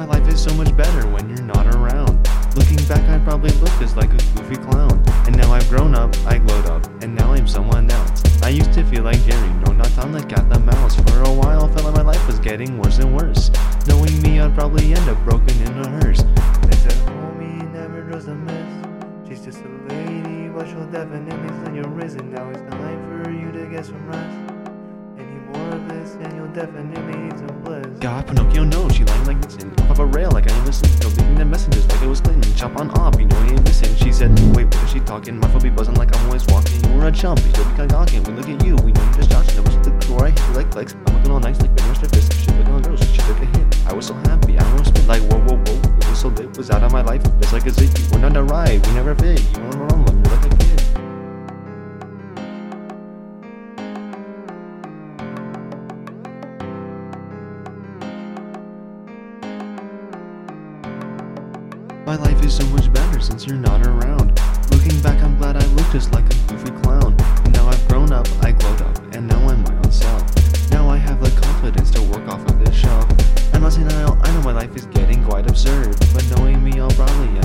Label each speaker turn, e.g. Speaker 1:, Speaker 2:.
Speaker 1: My life is so much better when you're not around. Looking back, I probably looked just like a goofy clown. And now I've grown up, I glowed up, and now I'm someone else. I used to feel like Jerry, no, not Tom the cat, the mouse. For a while, felt like my life was getting worse and worse. Knowing me, I'd probably end up broken in a hearse.
Speaker 2: They said, homie, never does a miss. She's just a lady, but she'll definitely send you risen. Now it's time for you to get some rest.
Speaker 1: God, Pinocchio knows she lying like Nixon. Off of a rail like I ain't listen. Deleting the messages like it was Clinton. Chop on off, you know he ain't listen. She said, Wait, what is she talking? My phone be buzzing like I'm always walking. You were a chump, you still be cocking. We look at you, we know you're just joshing. I was the core, I hit you like flex. I'm looking all nice like Ben Mr. Fisk. She looking on girls, she took a hit. I was so happy, I almost spit like whoa, whoa, whoa. It was so lit, was out of my life. Just like a you went on the ride, we never fit. You went wrong, My life is so much better since you're not around. Looking back, I'm glad I looked just like a goofy clown. Now I've grown up, I glowed up, and now I'm my own self. Now I have the confidence to work off of this shelf. I'm say saying I I know my life is getting quite absurd, but knowing me, I'll probably